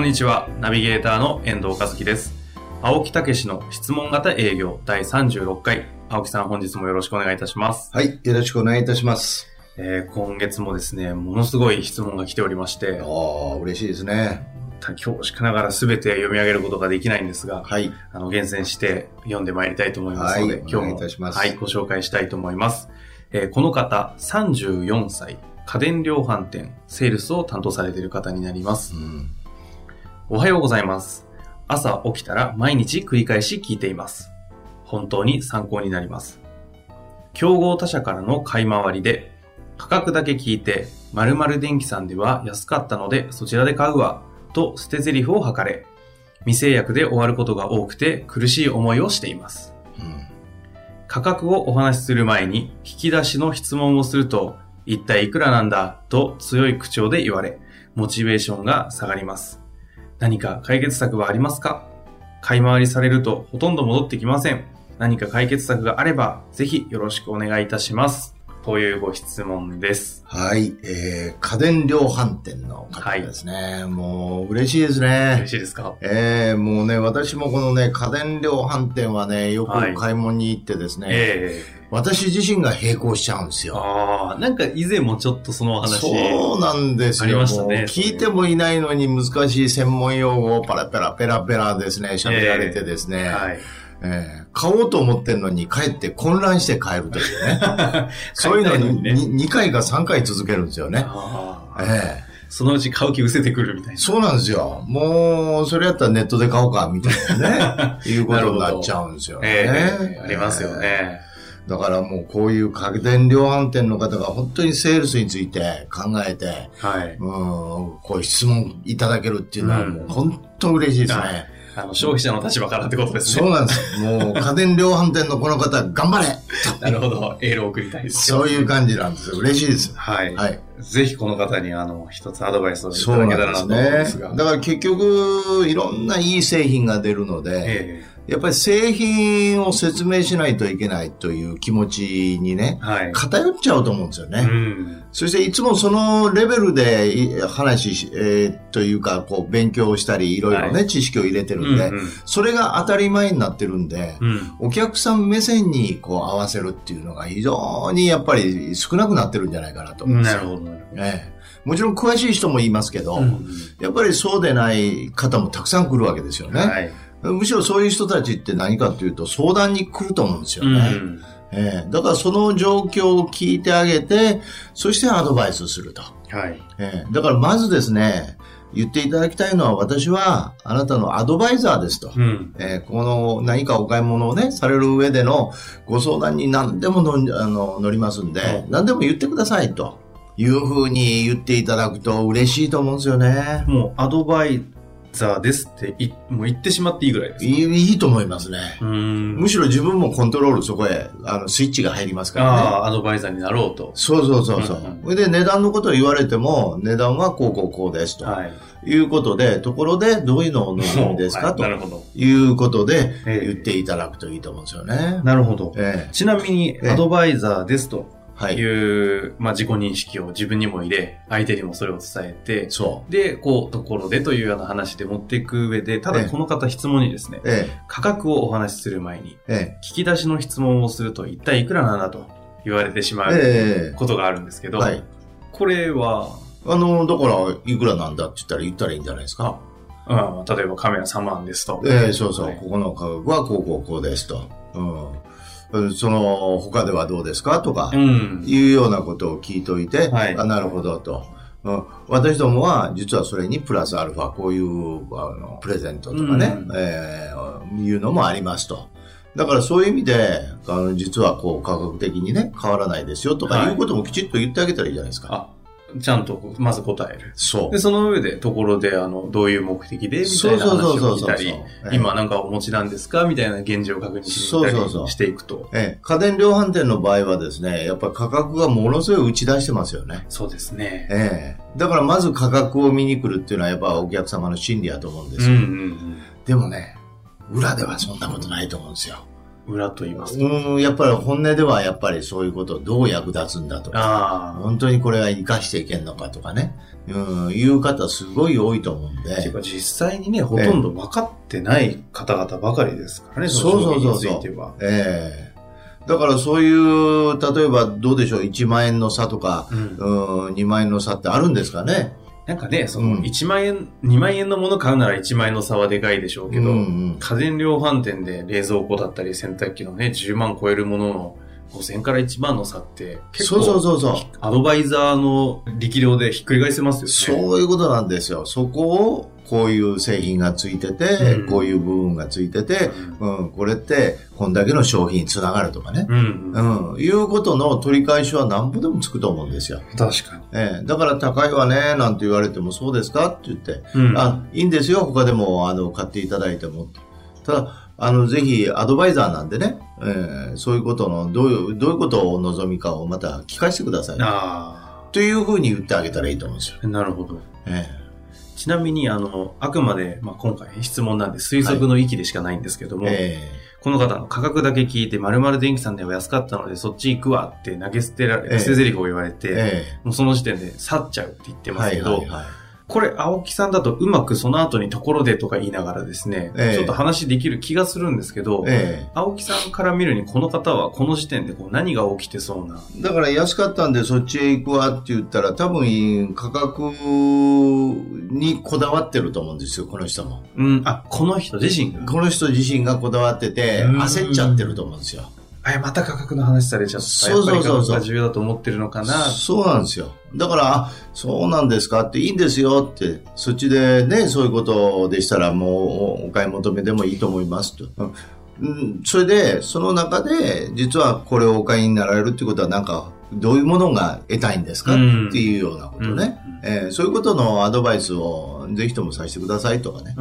こんにちは、ナビゲーターの遠藤和樹です。青木武の質問型営業第36回。青木さん本日もよろしくお願いいたします。はい、よろしくお願いいたします。えー今月もですね、ものすごい質問が来ておりましてあ、あ、嬉しいですね。恐縮ながら全て読み上げることができないんですが、はい。あの、厳選して読んでまいりたいと思いますので、はい今日もいたしますはい、ご紹介したいと思います。えーこの方、34歳、家電量販店、セールスを担当されている方になりますう。ん。おはようございます。朝起きたら毎日繰り返し聞いています。本当に参考になります。競合他社からの買い回りで、価格だけ聞いて、〇〇電機さんでは安かったのでそちらで買うわ、と捨て台詞を吐かれ、未制約で終わることが多くて苦しい思いをしています。うん。価格をお話しする前に引き出しの質問をすると、一体いくらなんだと強い口調で言われ、モチベーションが下がります。何か解決策はありますか？買い回りされるとほとんど戻ってきません。何か解決策があれば、ぜひよろしくお願いいたします。というご質問です。はい、えー、家電量販店の方ですね。もう、嬉しいですね嬉。しいですか？えー、もうね、私もこのね、家電量販店はね、よはいく買い物に行ってですね、え私自身が並行しちゃうんですえよ。ああ、なんか以前もちょっとそのお話。そうなんですよ。ありましたね聞いてもいないのに難しい専門用語をパラペラペラペラですね、喋られてですね。はい。えー買おうと思ってんのに帰って混乱して帰るというね。そういうのにねに、2回か3回続けるんですよね。ええそのうち買う気失せてくるみたいな。そうなんですよ。もう、それやったらネットで買おうか、みたいなね。いうことになっちゃうんですよね。ええありますよね。だからもうこういう家電量販店の方が本当にセールスについて考えて、はい。うん、こういう質問いただけるっていうのはうんもう本当嬉しいですね。はいあの、消費者の立場からってことですね。そうなんです。もう家電量販店のこの方、頑張れ なるほど。エールを送りたいですよ。そういう感じなんですよ。嬉しいです。はい。はい。ぜひこの方に、あの、一つアドバイスをいただけたらなと思うんですが。ね。だから結局、いろんないい製品が出るので、えやっぱり製品を説明しないといけないという気持ちにねえ、はい。偏っちゃうと思うんですようね。ん。そしていつもそのレベルでい話し、えーというか、こう、勉強したり、いろいろね、は知識を入れてるんで、うんうんそれが当たり前になってるんで、うん。お客さん目線にこう合わせるっていうのが非常にやっぱり少なくなってるんじゃないかなと思うんですよ。なるほど。ええもちろん詳しい人もいますけど、うんやっぱりそうでない方もたくさん来るわけですよね。はい。むしろそういう人たちって何かというと相談に来ると思うんですようね。ん。ええだからその状況を聞いてあげて、そしてアドバイスすると。はい。ええだからまずですね、言っていただきたいのは私はあなたのアドバイザーですと。うん。えーこの何かお買い物をね、される上でのご相談に何でものあの乗りますんで、はい何でも言ってくださいというふうに言っていただくと嬉しいと思うんですよね。もう、アドバイザーですってい、もう言ってしまっていいぐらいですか？いいいいと思いますね。うん。むしろ自分もコントロールそこへあのスイッチが入りますからね。ああ、アドバイザーになろうと。そうそうそうそう。うんうんそれで値段のことを言われても、値段はこうこうこうですと。はい。いうことで、ところでどういうのをお望みですか、はいとなるほど。いうことでええ言っていただくといいと思うんですよね。なるほど。ええちなみに、ええアドバイザーですとはいい。う、まあ、自己認識を自分にも入れ、相手にもそれを伝えて、そで、こう、ところでというような話で持っていく上で、たええだこの方質問にですねう。、え価格をお話しする前に、え、え聞き出しの質問をすると一体いくらなんだと言われてしまえ、うえことがあるんですけど、はい。これは、あの、だから、いくらなんだって言ったら言ったらいいんじゃないですか？うん、例えばカメラ3万ですと。ええそうそう、はいここの価格はこうこうこうですと。うん。その、他ではどうですか？とかう、ん。いうようなことを聞いといて、はいあなるほどと。うん、私どもは、実はそれにプラスアルファ、こういう、あの、プレゼントとかね、うんえーいうのもありますと。だからそういう意味で、あの、実はこう、価格的にね、変わらないですよとかはいいうこともきちっと言ってあげたらいいじゃないですか。あ、ちゃんとまず答える。そうで、。その上で、ところで、あの、どういう目的で、みたいな話を聞いたりそうそうそうそうそう、今なんかお持ちなんですかみたいな現状を確認しに行ったそうそうそうりしていくと。ええ、家電量販店の場合はですね、やっぱり価格がものすごい打ち出してますよね。そうですね。ええ。だからまず価格を見に来るっていうのはやっぱお客様の心理やと思うんでうんすよ。うんでもね、裏ではそんなことないと思うんですよ。うん。裏と言いますと。うん、やっぱり本音ではやっぱりそういうことどう役立つんだとか。本当にこれは活かしていけんのかとかね、うん、いう方すごい多いと思うんで実際にね、ほとんど分かってない方々ばかりですからね、そうの商品そうそうそうについては。ええだからそういう、例えばどうでしょう、1万円の差とか、うんうん、2万円の差ってあるんですかね。なんかね、そうんの1万円、2万円のもの買うなら1万円の差はでかいでしょうけど、うんうん家電量販店で冷蔵庫だったり洗濯機のね、10万超えるものの5000から1万の差って結そうそう構そうそう。アドバイザーの力量でひっくり返せますよね。そういうことなんですよ。そこを、こういう製品がついてて、うんこういう部分がついてて、うん、これって、こんだけの商品につながるとかね。うん。うん。うん、いうことの取り返しは何歩でもつくと思うんですよ。確かに。ええ、だから高いわね、なんて言われてもそうですかって言って、うん。あ、いいんですよ、他でも、あの、買っていただいても。ただ、あの、ぜひ、アドバイザーなんでね、ええそういうことの、どういう、どういうことをお望みかをまた聞かせてください。あというふうに言ってあげたらいいと思うんですよ。あ、なるほど。えちなみに、あの、あくまで、まあ、今回質問なんで推測の域でしかないんですけども、ええ。この方の価格だけ聞いて、〇〇電機さんでは安かったので、そっち行くわって投げ捨てられ、ええ。捨て台詞を言われて、えもうその時点で去っちゃうって言ってえますけど、はいはいはい。これ、青木さんだとうまくその後にところでとか言いながらですね、ええちょっと話できる気がするんですけど、え青木さんから見るにこの方はこの時点でこう何が起きてそうな。えだから安かったんでそっちへ行くわって言ったら多分価格にこだわってると思うんですよ、この人も。うん、あ、この人自身が。この人自身がこだわっててうん焦っちゃってると思うんですよ。あ、また価格の話されちゃった。そうそうそうそう重要だと思ってるのかな。そうなんですよ。だから、あそうなんですかっていいんですよって、そっちでね、そういうことでしたらもうお買い求めでもいいと思いますと。うん、それで、その中で、実はこれをお買いになられるってことはなんか、どういうものが得たいんですか、うんっていうようなことね、えーそういうことのアドバイスをぜひともさせてくださいとかね。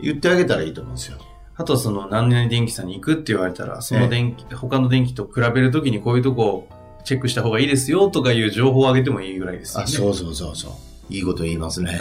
言ってあげたらいいと思うんですよ。あとその何々電機さんに行くって言われたら、その電気、他の電気と比べるときにこういうとこチェックした方がいいですよとかいう情報をあげてもいいぐらいですよね。あ、そうそうそうそう。いいこと言いますね。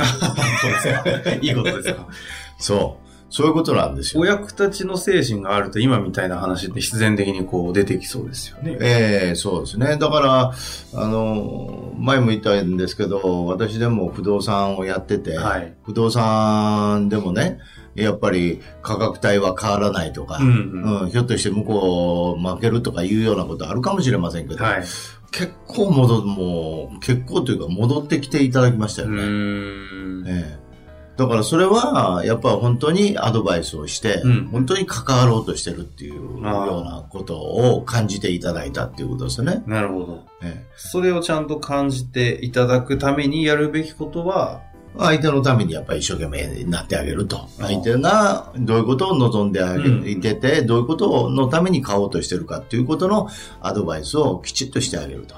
そうですか。いいことですか。そう。そういうことなんですよお。役立ちの精神があると今みたいな話って必然的にこう出てきそうですよね。ええそうですね。だから、あの、前も言ったんですけど、私でも不動産をやってて、はい。不動産でもね、やっぱり価格帯は変わらないとか、うんうんうんひょっとして向こう負けるとかいうようなことあるかもしれませんけど、はい。結構戻、もう、結構というか戻ってきていただきましたうよね。ええだからそれは、やっぱ本当にアドバイスをして、うん本当に関わろうとしてるっていうようなことを感じていただいたっていうことですね。なるほど。ええそれをちゃんと感じていただくためにやるべきことは、相手のためにやっぱり一生懸命になってあげると。相手がどういうことを望んであげうんいてて、どういうことのために買おうとしてるかっていうことのアドバイスをきちっとしてあげると。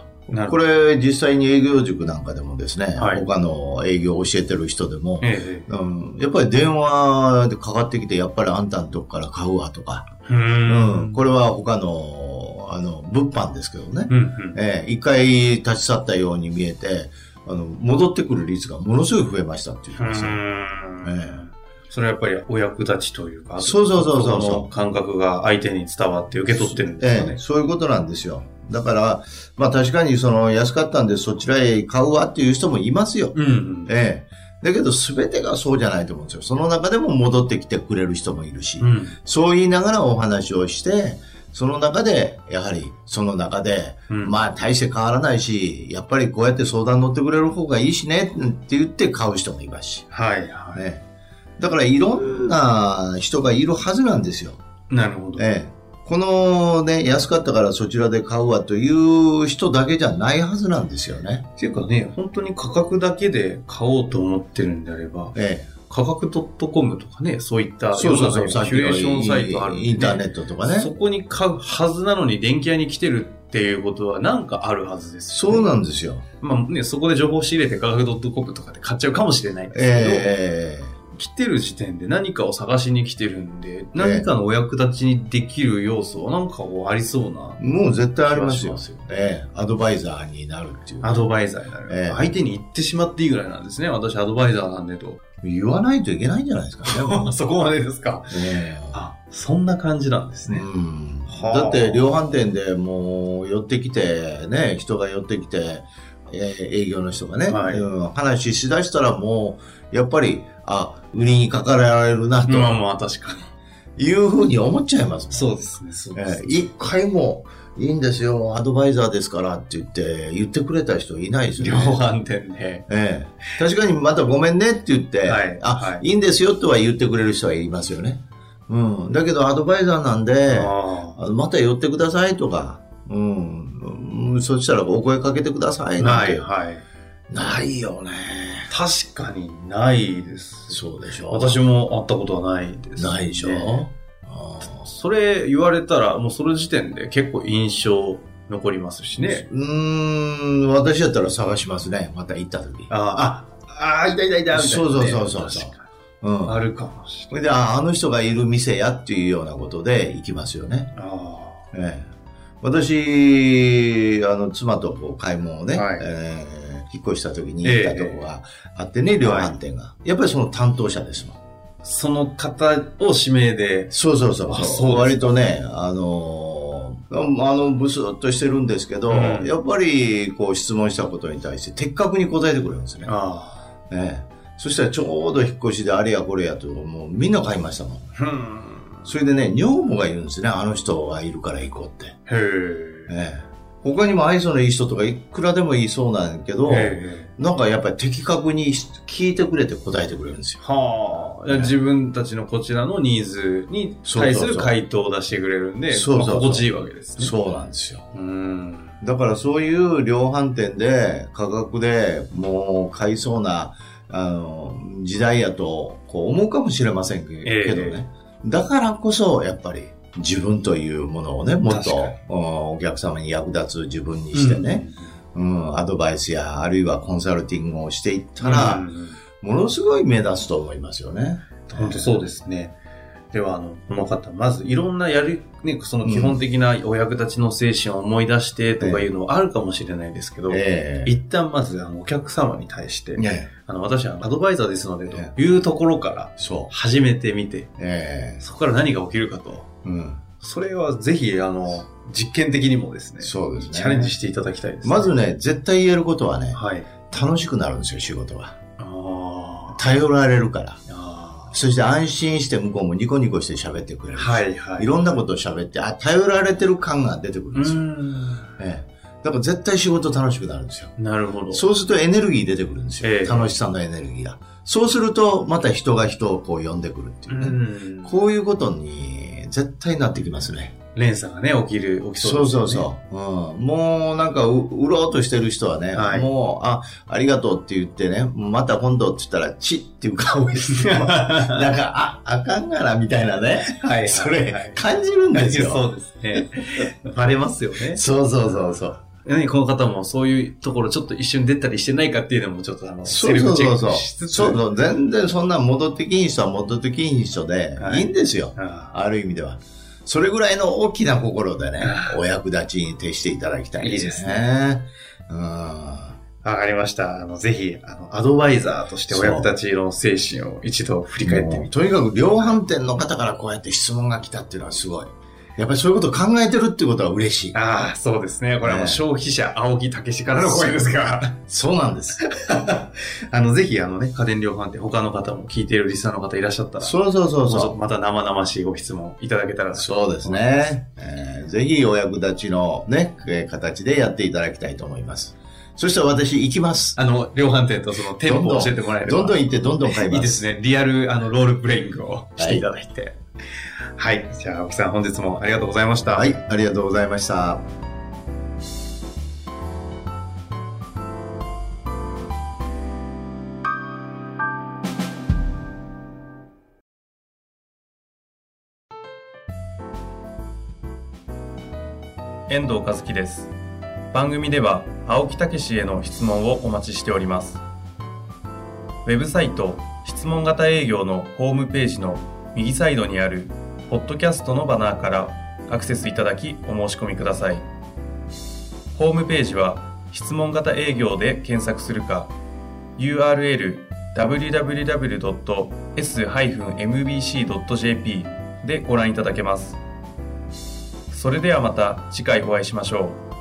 これ実際に営業塾なんかでもですね、はい他の営業を教えてる人でも、ええ。うん、やっぱり電話でかかってきて、やっぱりあんたのとこから買うわとか、うーうんん。これは他の、あの、物販ですけどね。うんうん。ええ一回立ち去ったように見えて、あの、戻ってくる率がものすごい増えましたっていうう話ですよ。ーんえそれはやっぱりお役立ちというか、そうそうそうそうそ感覚が相手に伝わって受け取ってるんですよねええ。そういうことなんですよ。だから、まあ確かにその安かったんでそちらへ買うわっていう人もいますよ。うんうん。ええだけど全てがそうじゃないと思うんですよ。その中でも戻ってきてくれる人もいるし、うん。そう言いながらお話をして、その中で、やはり、その中で、うんまあ大して変わらないし、やっぱりこうやって相談乗ってくれる方がいいしねって言って買う人もいますし。はいはい。ね、だからいろんな人がいるはずなんですよ。なるほど。ええ、このね、安かったからそちらで買うわという人だけじゃないはずなんですよね。っていうかね、本当に価格だけで買おうと思ってるんであれば、え価格 .com とかね、そういったえ、そうそうそう、世の中にはキュレーションサイトあるんで、インターネットとかね。そこに買うはずなのに電気屋に来てるっっていうことはなんかあるはずですそうなんですよ。まあね、そこで情報を仕入れて科学 .com とかで買っちゃうかもしれないんですけど、ええ来てる時点で何かを探しに来てるんで、何かのお役立ちにできる要素はなんかこうありそうなもう絶対ありますよ。気がしますよええアドバイザーになるっていう。アドバイザーになる。ええ相手に言ってしまっていいぐらいなんですね。私アドバイザーなんでと。言わないといけないんじゃないですかね。そこまでですか？ええあ、そんな感じなんですね。うんはあだって量販店でもう寄ってきて、ね、人が寄ってきて、えー営業の人がね、はいうん話しだしたらもう、やっぱり、あ、売りにかかられるな、とまあまあ確かに。いうふうに思っちゃいます。そうですね、そうえですー一回も、いいんですよ、アドバイザーですからって言って、言ってくれた人いないですね。販店で。ええ確かにまたごめんねって言って、はいあ、はいい、いんですよとは言ってくれる人はいますよね。うん。だけどアドバイザーなんで、あまた寄ってくださいとか、うん、うんそしたらお声かけてくださいあなんて。ない、はい。ないよね。確かにないです。そうでしょ。私も会ったことはないです、ないでしょ。それ言われたら、もうその時点で結構印象残りますしね。うーん、私だったら探しますね。また行った時。ああ、ああ、いたいたいた、みたいな、ね。そうそうそうそうそううんに。。あるかもしれない。で、ああの人がいる店やっていうようなことで行きますよね。あええ、私、あの、妻とこう買い物をね、はいええ引っ越した時に行ったとこがあってね、量販店が。やっぱりその担当者ですもん。あその方を指名で。そうそうそうそう。割とね、あのーあの、ブスッとしてるんですけど、うんやっぱり、こう、質問したことに対して的確に答えてくれるんですね。あええそしたらちょうど引っ越しであれやこれやと、もうみんな買いましたもん。あ。うん。それでね、女房がいるんですね。あの人がいるから行こうって。へえ。ええ他にも愛想のいい人とかいくらでもいいそうなんだけど、へなんかやっぱり的確に聞いてくれて答えてくれるんですよ。えはあ。自分たちのこちらのニーズに対する回答を出してくれるんで、そうそうそうまあ心地いいわけですね。そうなんですよ。うん。だからそういう量販店で価格でもう買いそうな、あの、時代やとこう思うかもしれませんけどね。だからこそやっぱり自分というものをね、もっとお客様に役立つ自分にしてね、うん、アドバイスやあるいはコンサルティングをしていったら、うん。ものすごい目立つと思いますよね。本当そうですね。では、あの、この方、まずいろんなやる、ね、その基本的なお役立ちの精神を思い出してとかいうのはあるかもしれないですけど、ええ。一旦まず、あの、お客様に対して、ねあの、私はアドバイザーですので、えというところからそ始めてみて、う。え。そこから何が起きるかと。えうん。それはぜひ、あの、実験的にもですね、そうですね。チャレンジしていただきたいです、まずね、絶対言えることはね、はい。楽しくなるんですよ、仕事が。あ頼られるから。そして安心して向こうもニコニコして喋ってくれー。るし。はいはい。いろんなことを喋って、あ、頼られてる感が出てくるんうですよ。ん。ええ。だから絶対仕事楽しくなるんですよ。なるほど。そうするとエネルギー出てくるんですよ。ええ楽しさのエネルギーが。そうすると、また人が人をこう呼んでくるっていうね。うんこういうことに絶対なってきますね。連鎖がね、起きる、起きそそううですよね。そうそう。うん、もうなんかう売ろうとしてる人はね、はいもう、あ、ありがとうって言ってね、また今度って言ったら、チッっていう顔ですよ。なんか、あ、あかんがな、みたいなね。はいはいそれ、感じるんですよ。そうですね。バレますよね。そうそうそうそう。ね、この方もそういうところちょっと一瞬出たりしてないかっていうのもちょっとあの、そうセルフチェッそうそうそう。そうそう、全然そんな戻ってきん人は戻ってきん人で、はいいいんですよ。あある意味では。それぐらいの大きな心でねあ、お役立ちに徹していただきたいですいいですね。うん。わかりました。あの、ぜひ、あの、アドバイザーとしてお役立ちの精神を一度振り返ってみて。とにかく量販店の方からこうやって質問が来たっていうのはすごい。やっぱりそういうことを考えてるっていうことは嬉しい。ああ、そうですね。これはもうね消費者、青木武史からの声ですが。そうなんです。あの、ぜひ、あのね、家電量販店、他の方も聞いているリスナーの方いらっしゃったら、そうそうそうもうまた生々しいご質問いただけたらう。そうですね。えーぜひお役立ちのね、えー形でやっていただきたいと思います。そして私行きます。あの、量販店とその店舗を教えてもらえれば。どんどん行ってどんどん買います。いいですね。リアル、あの、ロールプレイングをしていただいて。はい。じゃあ、青木さん、本日もありがとうございました。はい、ありがとうございました。遠藤和樹です番組では青木武氏への質問をお待ちしておりますウェブサイト質問型営業のホームページの右サイドにあるポッドキャストのバナーからアクセスいただきお申し込みくださいホームページは質問型営業で検索するか URL www.s-mbc.jp でご覧いただけます。それではまた次回お会いしましょう。